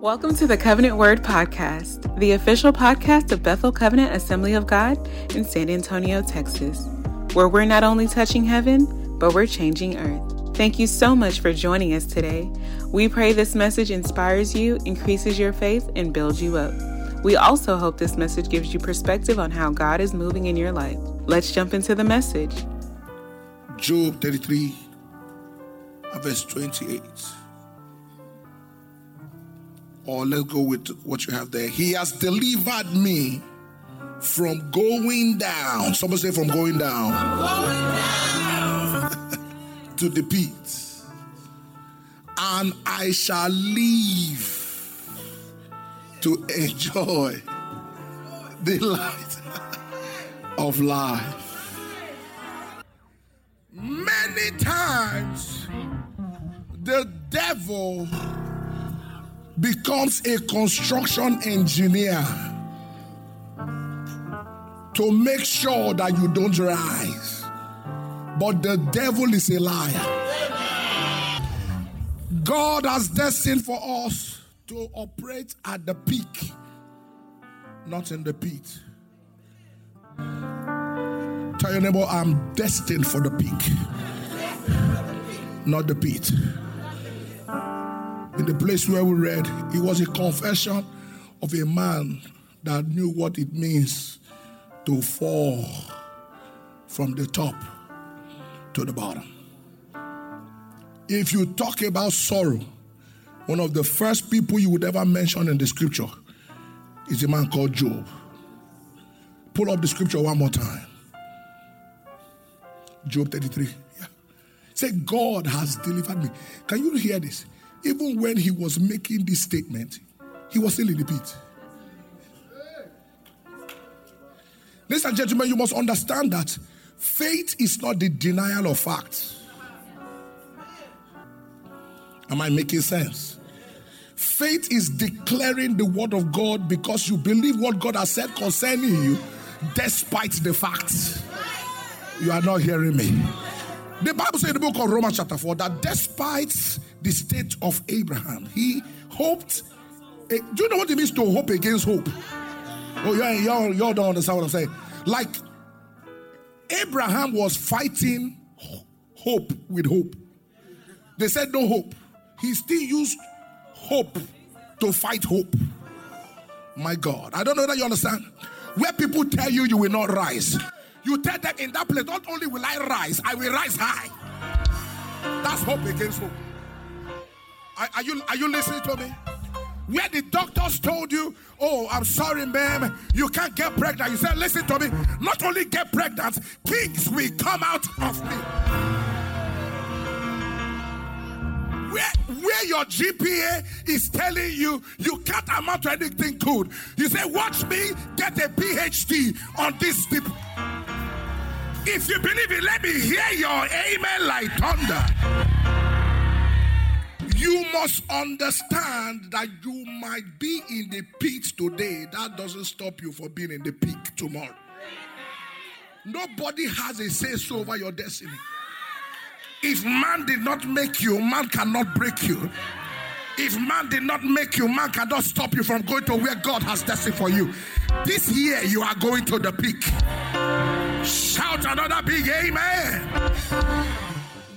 Welcome to the Covenant Word Podcast, the official podcast of Bethel Covenant Assembly of God in San Antonio, Texas, where we're not only touching heaven, but we're changing earth. Thank you so much for joining us today. We pray this message inspires you, increases your faith, and builds you up. We also hope this message gives you perspective on how God is moving in your life. Let's jump into the message. Job 33, verse 28 or let's go with what you have there. He has delivered me from going down. Somebody say, from going down, going down. to the pit. And I shall live to enjoy the light of life. Many times, the devil becomes a construction engineer to make sure that you don't rise. But the devil is a liar. God has destined for us to operate at the peak, not in the pit. Tell your neighbor, I'm destined for the peak, not the pit in the place where we read, it was a confession of a man that knew what it means to fall from the top to the bottom. If you talk about sorrow, one of the first people you would ever mention in the scripture is a man called Job. Pull up the scripture one more time. Job 33. Yeah. Say, God has delivered me. Can you hear this? Even when he was making this statement, he was still in the pit. Ladies and gentlemen, you must understand that faith is not the denial of facts. Am I making sense? Faith is declaring the word of God because you believe what God has said concerning you, despite the facts. You are not hearing me. The Bible says in the book of Romans, chapter 4, that despite the state of Abraham. He hoped. Eh, do you know what it means to hope against hope? Oh, y'all, y'all, y'all don't understand what I'm saying. Like Abraham was fighting hope with hope. They said no hope. He still used hope to fight hope. My God. I don't know that you understand. Where people tell you you will not rise, you tell in that place, not only will I rise, I will rise high. That's hope against hope. Are, are, you are you listening to me? Where the doctors told you, oh, I'm sorry, ma'am, you can't get pregnant. You said, listen to me, not only get pregnant, kings will come out of me. Where, where your GPA is telling you you can't amount to anything good. You say, watch me get a PhD on this tip. If you believe it, let me hear your amen like thunder you must understand that you might be in the pit today. That doesn't stop you from being in the peak tomorrow. Nobody has a say so over your destiny. If man did not make you, man cannot break you. If man did not make you, man cannot stop you from going to where God has destined for you. This year, you are going to the peak. Shout another big amen.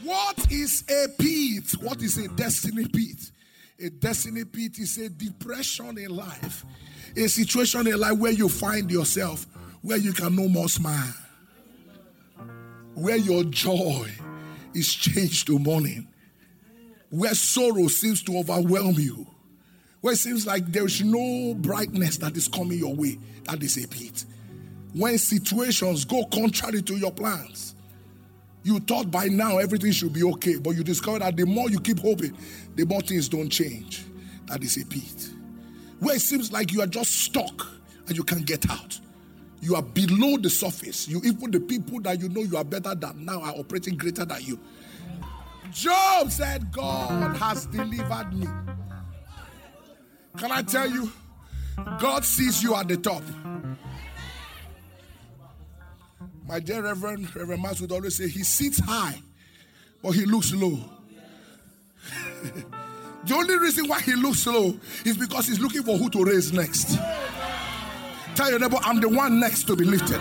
What is a pit? What is a destiny pit? A destiny pit is a depression in life, a situation in life where you find yourself, where you can no more smile, where your joy is changed to mourning, where sorrow seems to overwhelm you, where it seems like there is no brightness that is coming your way. That is a pit. When situations go contrary to your plans, you thought by now everything should be okay, but you discover that the more you keep hoping, the more things don't change. That is a pit. Where it seems like you are just stuck and you can't get out. You are below the surface. You even the people that you know you are better than now are operating greater than you. Job said, God has delivered me. Can I tell you? God sees you at the top. My dear Reverend, Reverend Max would always say, He sits high, but he looks low. The only reason why he looks low is because he's looking for who to raise next. Tell your neighbor, I'm the one next to be lifted.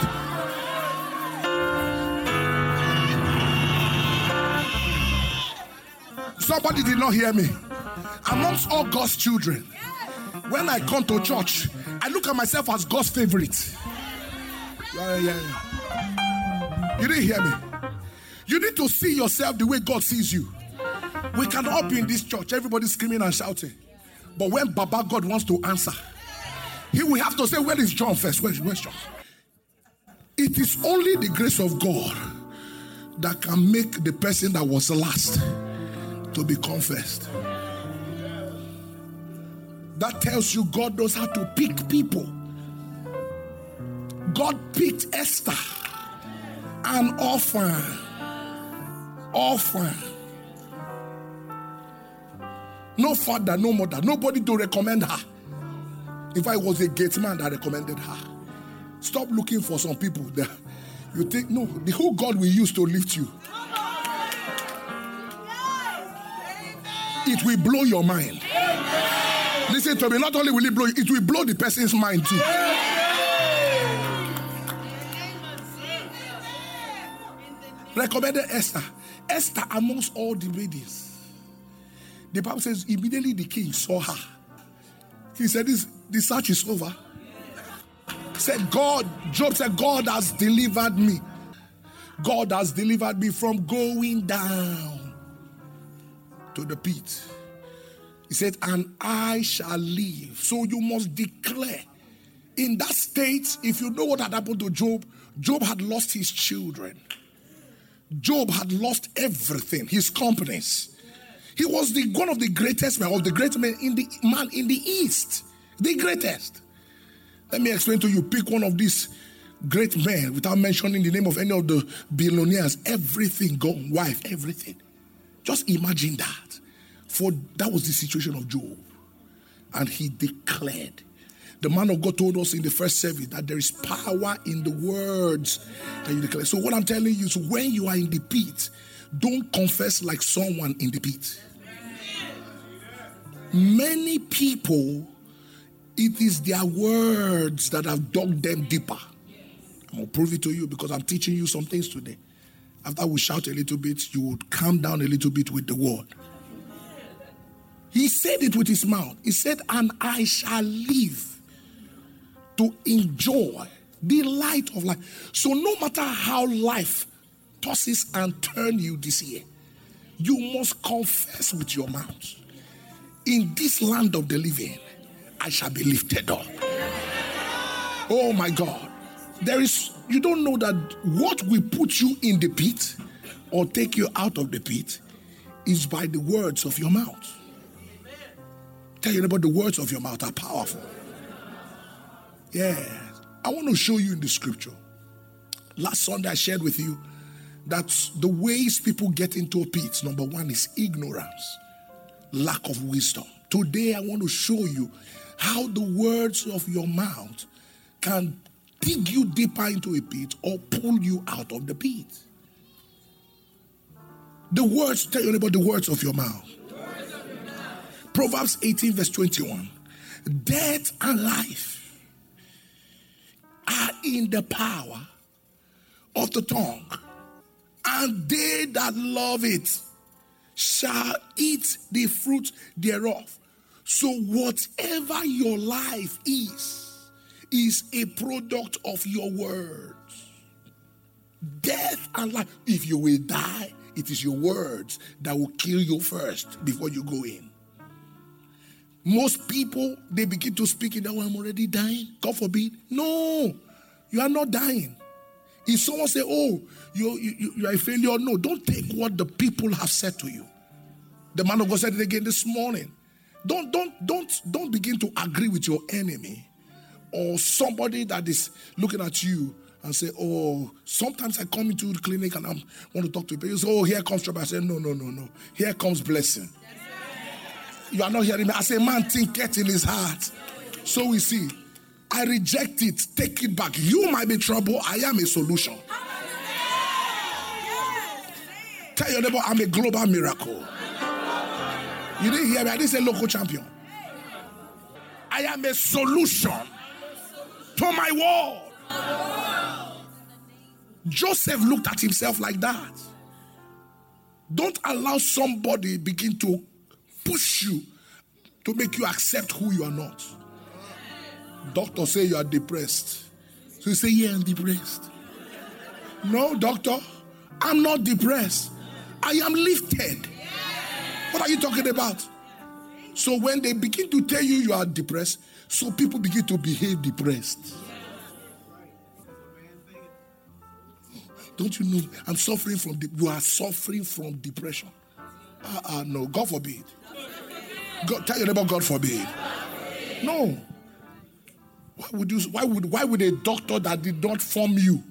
Somebody did not hear me. Amongst all God's children, when I come to church, I look at myself as God's favorite. Yeah, yeah, yeah. You didn't hear me. You need to see yourself the way God sees you. We can all be in this church, everybody screaming and shouting. But when Baba God wants to answer, he will have to say, Where is John first? Where is, where's John? It is only the grace of God that can make the person that was last to be confessed. That tells you God knows how to pick people. God picked Esther, an orphan. Orphan. No father, no mother, nobody to recommend her. If I was a gate man that recommended her, stop looking for some people that you think, no, the whole God will use to lift you. It will blow your mind. Listen to me, not only will it blow, it will blow the person's mind too. Recommended Esther. Esther amongst all the ladies. The Bible says immediately the king saw her. He said, This the search is over. Said God, Job said, God has delivered me. God has delivered me from going down to the pit. He said, and I shall live. So you must declare. In that state, if you know what had happened to Job, Job had lost his children. Job had lost everything, his companies. He was the one of the greatest men, of the great men in the man in the east. The greatest. Let me explain to you. Pick one of these great men without mentioning the name of any of the billionaires. Everything gone, wife, everything. Just imagine that. For that was the situation of Job. And he declared. The man of God told us in the first service that there is power in the words that you declare. So, what I'm telling you is when you are in the pit, don't confess like someone in the pit. Many people, it is their words that have dug them deeper. I'm going to prove it to you because I'm teaching you some things today. After we shout a little bit, you would calm down a little bit with the word. He said it with his mouth. He said, And I shall live to enjoy the light of life. So, no matter how life tosses and turn you this year, you must confess with your mouth in this land of the living, I shall be lifted up. Oh my God. There is, you don't know that what will put you in the pit or take you out of the pit is by the words of your mouth. Tell you about the words of your mouth are powerful. Yeah. I want to show you in the scripture. Last Sunday, I shared with you that the ways people get into a pit, number one is ignorance lack of wisdom. Today, I want to show you how the words of your mouth can dig you deeper into a pit or pull you out of the pit. The words, tell you about the words of your mouth. Proverbs 18, verse 21. Death and life in the power of the tongue, and they that love it shall eat the fruit thereof. So, whatever your life is, is a product of your words. Death and life. If you will die, it is your words that will kill you first before you go in. Most people, they begin to speak in that way, I'm already dying. God forbid. No, you are not dying. If someone say, "Oh, you, you you are a failure," no, don't take what the people have said to you. The man of God said it again this morning. Don't don't don't don't begin to agree with your enemy or somebody that is looking at you and say, "Oh, sometimes I come into the clinic and I want to talk to people. You say, "Oh, here comes trouble." I say, "No, no, no, no. Here comes blessing." You are not hearing me. I say, "Man, think it in his heart." So we see. I reject it. Take it back. You might be trouble. I am a solution. Tell your neighbor, I'm a global miracle. You didn't hear me? I didn't say local champion. I am a solution to my world. Joseph looked at himself like that. Don't allow somebody begin to push you to make you accept who you are not. Doctor say you are depressed. So you say, yeah, I'm depressed. No, doctor, I'm not depressed. I am lifted. What are you talking about? So when they begin to tell you you are depressed, so people begin to behave depressed. Don't you know? I'm suffering from de- you are suffering from depression. Uh, uh no, God forbid. God, tell your neighbor, God forbid. No. Why would you? Why would? Why would a doctor that did not form you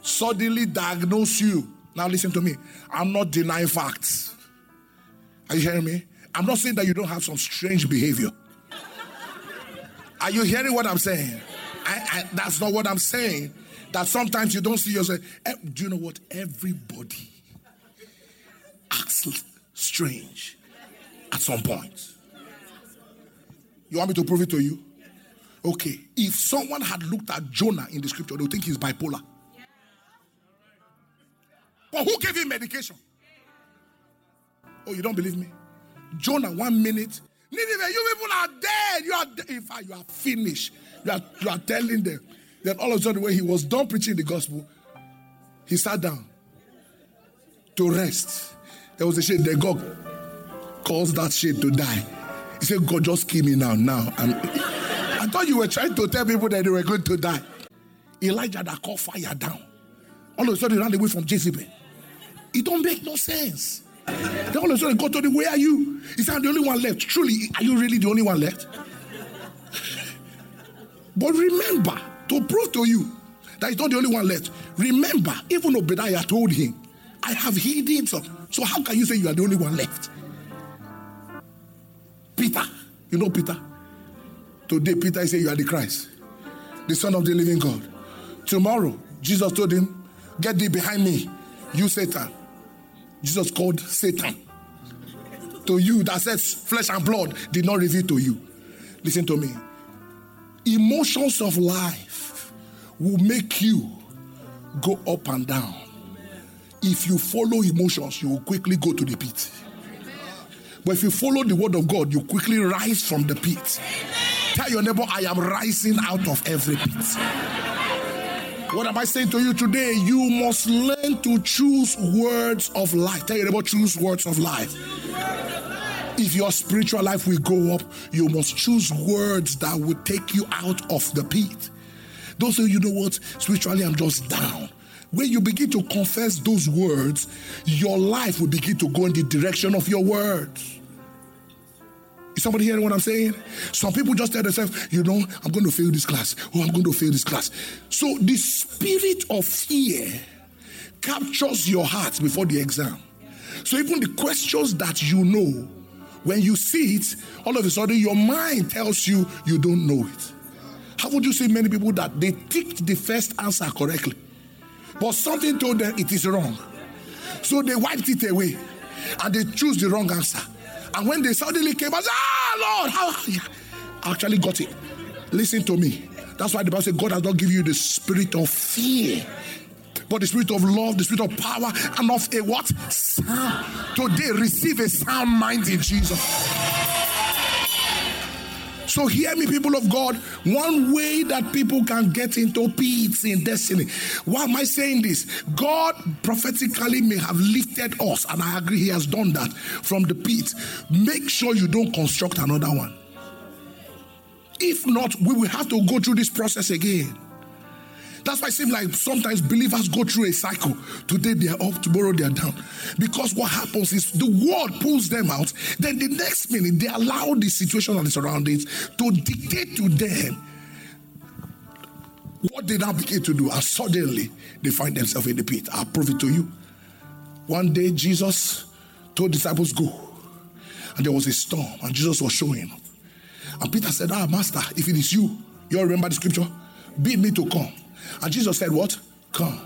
suddenly diagnose you? Now listen to me. I'm not denying facts. Are you hearing me? I'm not saying that you don't have some strange behavior. Are you hearing what I'm saying? I, I, that's not what I'm saying. That sometimes you don't see yourself. Eh, do you know what? Everybody acts strange at some point. You want me to prove it to you? Okay. If someone had looked at Jonah in the scripture, they would think he's bipolar. But who gave him medication? Oh, you don't believe me? Jonah, one minute. Nineveh, you people are dead. You are dead. In fact, you are finished. You are, you are telling them. Then all of a sudden, when he was done preaching the gospel, he sat down to rest. There was a shade. The God caused that shade to die. He said, God, just kill me now. Now. And I thought you were trying to tell people that they were going to die. Elijah that called fire down. All of a sudden, he ran away from Jezebel. It don't make no sense. Then all of a sudden, God told him, Where are you? He said, I'm the only one left. Truly, are you really the only one left? but remember, to prove to you that he's not the only one left, remember, even Obadiah told him, I have hidden some. So how can you say you are the only one left? Peter, you know Peter? Today, Peter said, You are the Christ, the Son of the living God. Tomorrow, Jesus told him, Get thee behind me, you Satan. Jesus called Satan. To you that says flesh and blood did not reveal to you. Listen to me. Emotions of life will make you go up and down. If you follow emotions, you will quickly go to the pit. But if you follow the word of God, you quickly rise from the pit. Tell your neighbor, I am rising out of every pit. What am I saying to you today? You must learn to choose words of life. Tell your neighbor, choose words of life. If your spiritual life will go up, you must choose words that will take you out of the pit. Don't say, you know what, spiritually I'm just down. When you begin to confess those words, your life will begin to go in the direction of your words. Is somebody hearing what I'm saying? Some people just tell themselves, you know, I'm going to fail this class. Oh, I'm going to fail this class. So the spirit of fear captures your heart before the exam. So even the questions that you know, when you see it, all of a sudden your mind tells you you don't know it. How would you say many people that they ticked the first answer correctly, but something told them it is wrong? So they wiped it away and they choose the wrong answer. And when they suddenly came, I said, Ah, Lord, how? I actually got it. Listen to me. That's why the Bible says God has not given you the spirit of fear, but the spirit of love, the spirit of power, and of a what? Sound. Today, receive a sound mind in Jesus. So hear me, people of God. One way that people can get into peace in destiny. Why am I saying this? God prophetically may have lifted us, and I agree He has done that from the pit. Make sure you don't construct another one. If not, we will have to go through this process again. That's why it seems like sometimes believers go through a cycle. Today they are up, tomorrow they are down. Because what happens is the world pulls them out. Then the next minute they allow the situation and the surroundings to dictate to them what they now begin to do. And suddenly they find themselves in the pit. I'll prove it to you. One day Jesus told disciples, Go. And there was a storm, and Jesus was showing. And Peter said, Ah, Master, if it is you, you remember the scripture? Bid me to come. And Jesus said, What? Come.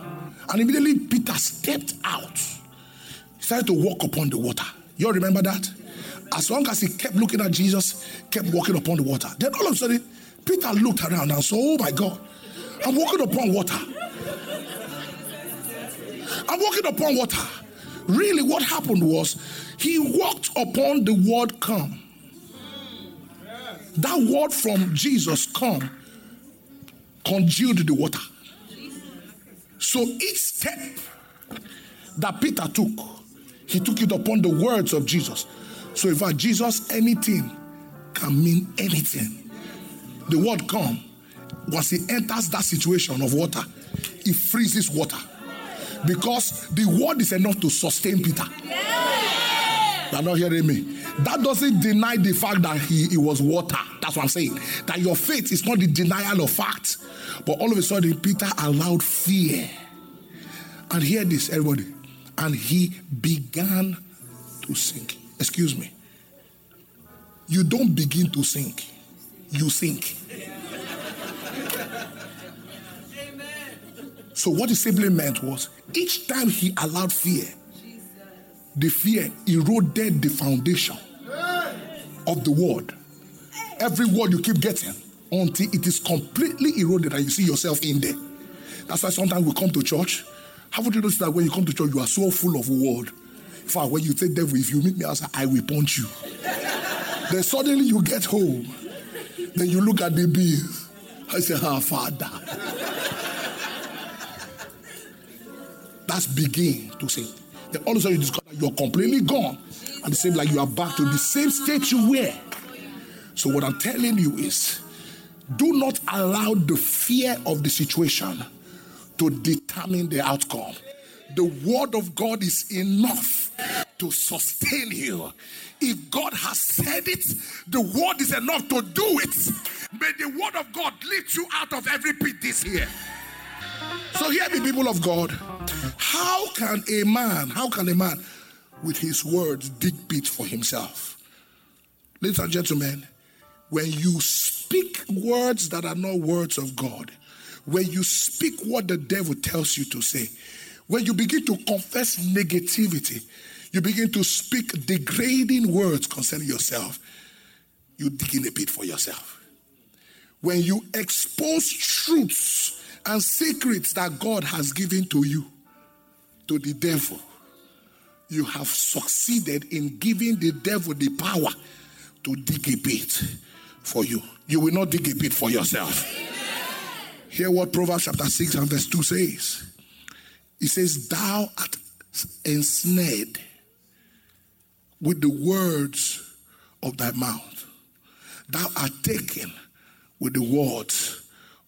And immediately Peter stepped out. He started to walk upon the water. You all remember that? As long as he kept looking at Jesus, kept walking upon the water. Then all of a sudden, Peter looked around and saw, oh my God, I'm walking upon water. I'm walking upon water. Really, what happened was he walked upon the word come. That word from Jesus, come, congealed the water. So each step that Peter took, he took it upon the words of Jesus. So if I Jesus, anything can mean anything. The word come, once he enters that situation of water, it freezes water. Because the word is enough to sustain Peter. You're not hearing me. That doesn't deny the fact that he, he was water. That's what I'm saying. That your faith is not the denial of fact. But all of a sudden, Peter allowed fear. And hear this, everybody. And he began to sink. Excuse me. You don't begin to sink, you sink. So, what he simply meant was each time he allowed fear, the fear eroded the foundation of the word. Every word you keep getting until it is completely eroded and you see yourself in there. That's why sometimes we come to church. Haven't you noticed that when you come to church, you are so full of word? In fact, when you say devil, if you meet me outside, I will punch you. then suddenly you get home. Then you look at the bills. I say, ah, Father. That's begin to say. Then all of a sudden you discover you're completely gone. And it seems like you are back to the same state you were. So what I'm telling you is do not allow the fear of the situation to determine the outcome. The word of God is enough to sustain you. If God has said it, the word is enough to do it. May the word of God lift you out of every pit this year. So, hear me, people of God. How can a man, how can a man with his words dig pit for himself? Ladies and gentlemen, when you speak words that are not words of God, when you speak what the devil tells you to say, when you begin to confess negativity, you begin to speak degrading words concerning yourself, you dig in a pit for yourself. When you expose truths and secrets that God has given to you, to the devil, you have succeeded in giving the devil the power to dig a pit for you. You will not dig a pit for yourself. Hear what Proverbs chapter 6 and verse 2 says. It says, Thou art ensnared with the words of thy mouth. Thou art taken with the words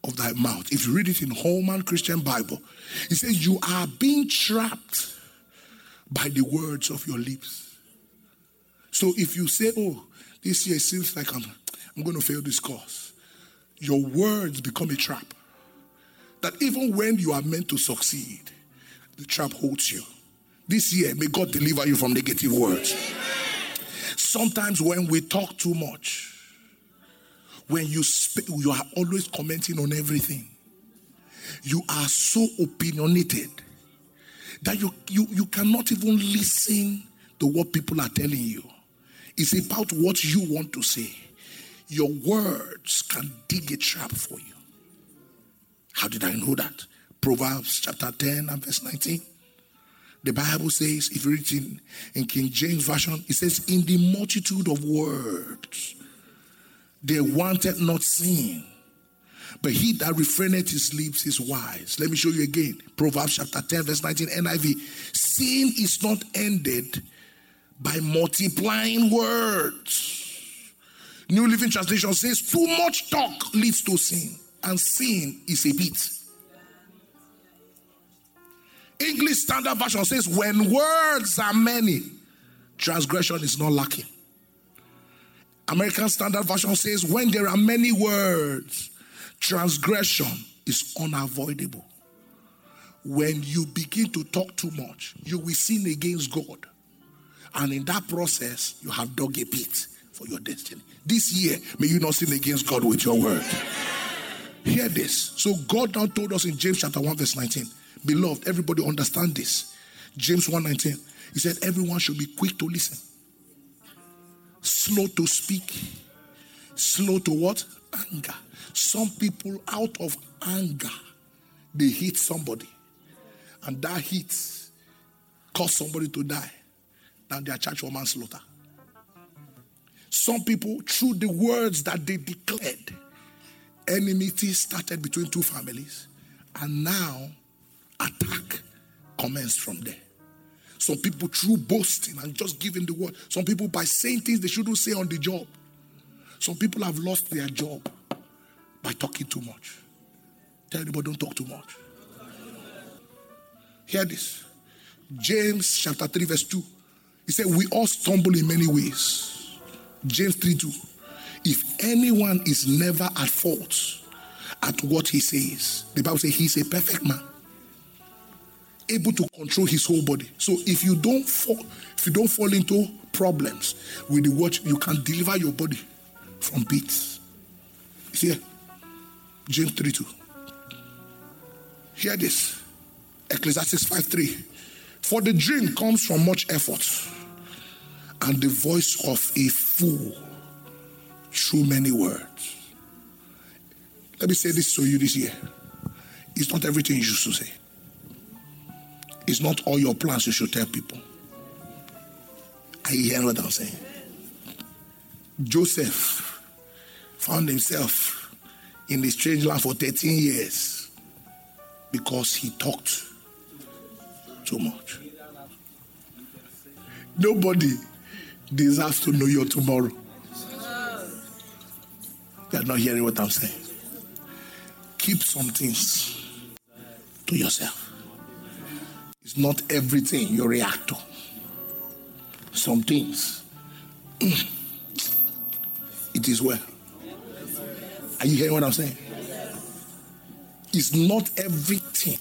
of thy mouth. If you read it in Holman Christian Bible, it says, You are being trapped by the words of your lips. So if you say, Oh, this year seems like I'm, I'm going to fail this course, your words become a trap. That even when you are meant to succeed, the trap holds you. This year, may God deliver you from negative words. Sometimes when we talk too much, when you speak, you are always commenting on everything. You are so opinionated that you, you, you cannot even listen to what people are telling you. It's about what you want to say. Your words can dig a trap for you. How did I know that? Proverbs chapter 10 and verse 19. The Bible says, if you read in, in King James Version, it says, In the multitude of words, they wanted not sin. But he that refraineth his lips is wise. Let me show you again. Proverbs chapter 10, verse 19, NIV. Sin is not ended by multiplying words. New Living Translation says, Too much talk leads to sin, and sin is a bit. English Standard Version says, When words are many, transgression is not lacking. American Standard Version says, When there are many words, transgression is unavoidable. When you begin to talk too much, you will sin against God. And in that process, you have dug a pit for your destiny. This year, may you not sin against God with your word. Hear this. So, God now told us in James chapter 1, verse 19 Beloved, everybody understand this. James 1:19. He said, everyone should be quick to listen, slow to speak, slow to what? Anger. Some people, out of anger, they hit somebody, and that hit caused somebody to die. Now they are charged for manslaughter. Some people, through the words that they declared, enmity started between two families, and now attack commenced from there. Some people through boasting and just giving the word. Some people by saying things they shouldn't say on the job. Some people have lost their job by talking too much. Tell anybody don't talk too much. Hear this. James chapter 3, verse 2. He said, We all stumble in many ways. James 3 2. If anyone is never at fault at what he says, the Bible says he's a perfect man able to control his whole body. So if you don't fall, if you don't fall into problems with the watch, you can deliver your body from beats. See here James 3 2. Hear this. Ecclesiastes 5 3. For the dream comes from much effort, and the voice of a fool through many words. Let me say this to you this year. It's not everything you should say. It's not all your plans you should tell people. Are you hearing what I'm saying? Joseph found himself in the strange land for 13 years because he talked too much. Nobody deserves to know your tomorrow. You're not hearing what I'm saying. Keep some things to yourself. It's not everything you react to. Some things, mm, it is well. Are you hearing what I'm saying? It's not everything.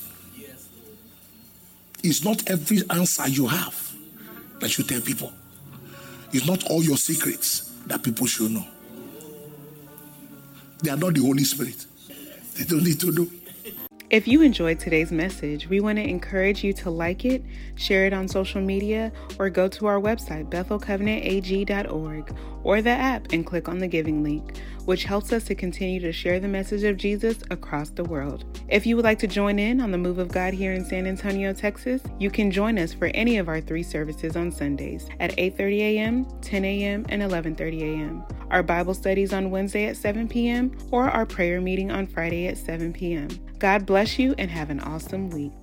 It's not every answer you have that you tell people. It's not all your secrets that people should know. They are not the Holy Spirit. They don't need to know. If you enjoyed today's message, we want to encourage you to like it, share it on social media, or go to our website, bethelcovenantag.org, or the app and click on the giving link, which helps us to continue to share the message of Jesus across the world. If you would like to join in on the move of God here in San Antonio, Texas, you can join us for any of our three services on Sundays at 8:30 a.m., 10 a.m., and 11:30 a.m. Our Bible studies on Wednesday at 7 p.m. or our prayer meeting on Friday at 7 p.m. God bless you and have an awesome week.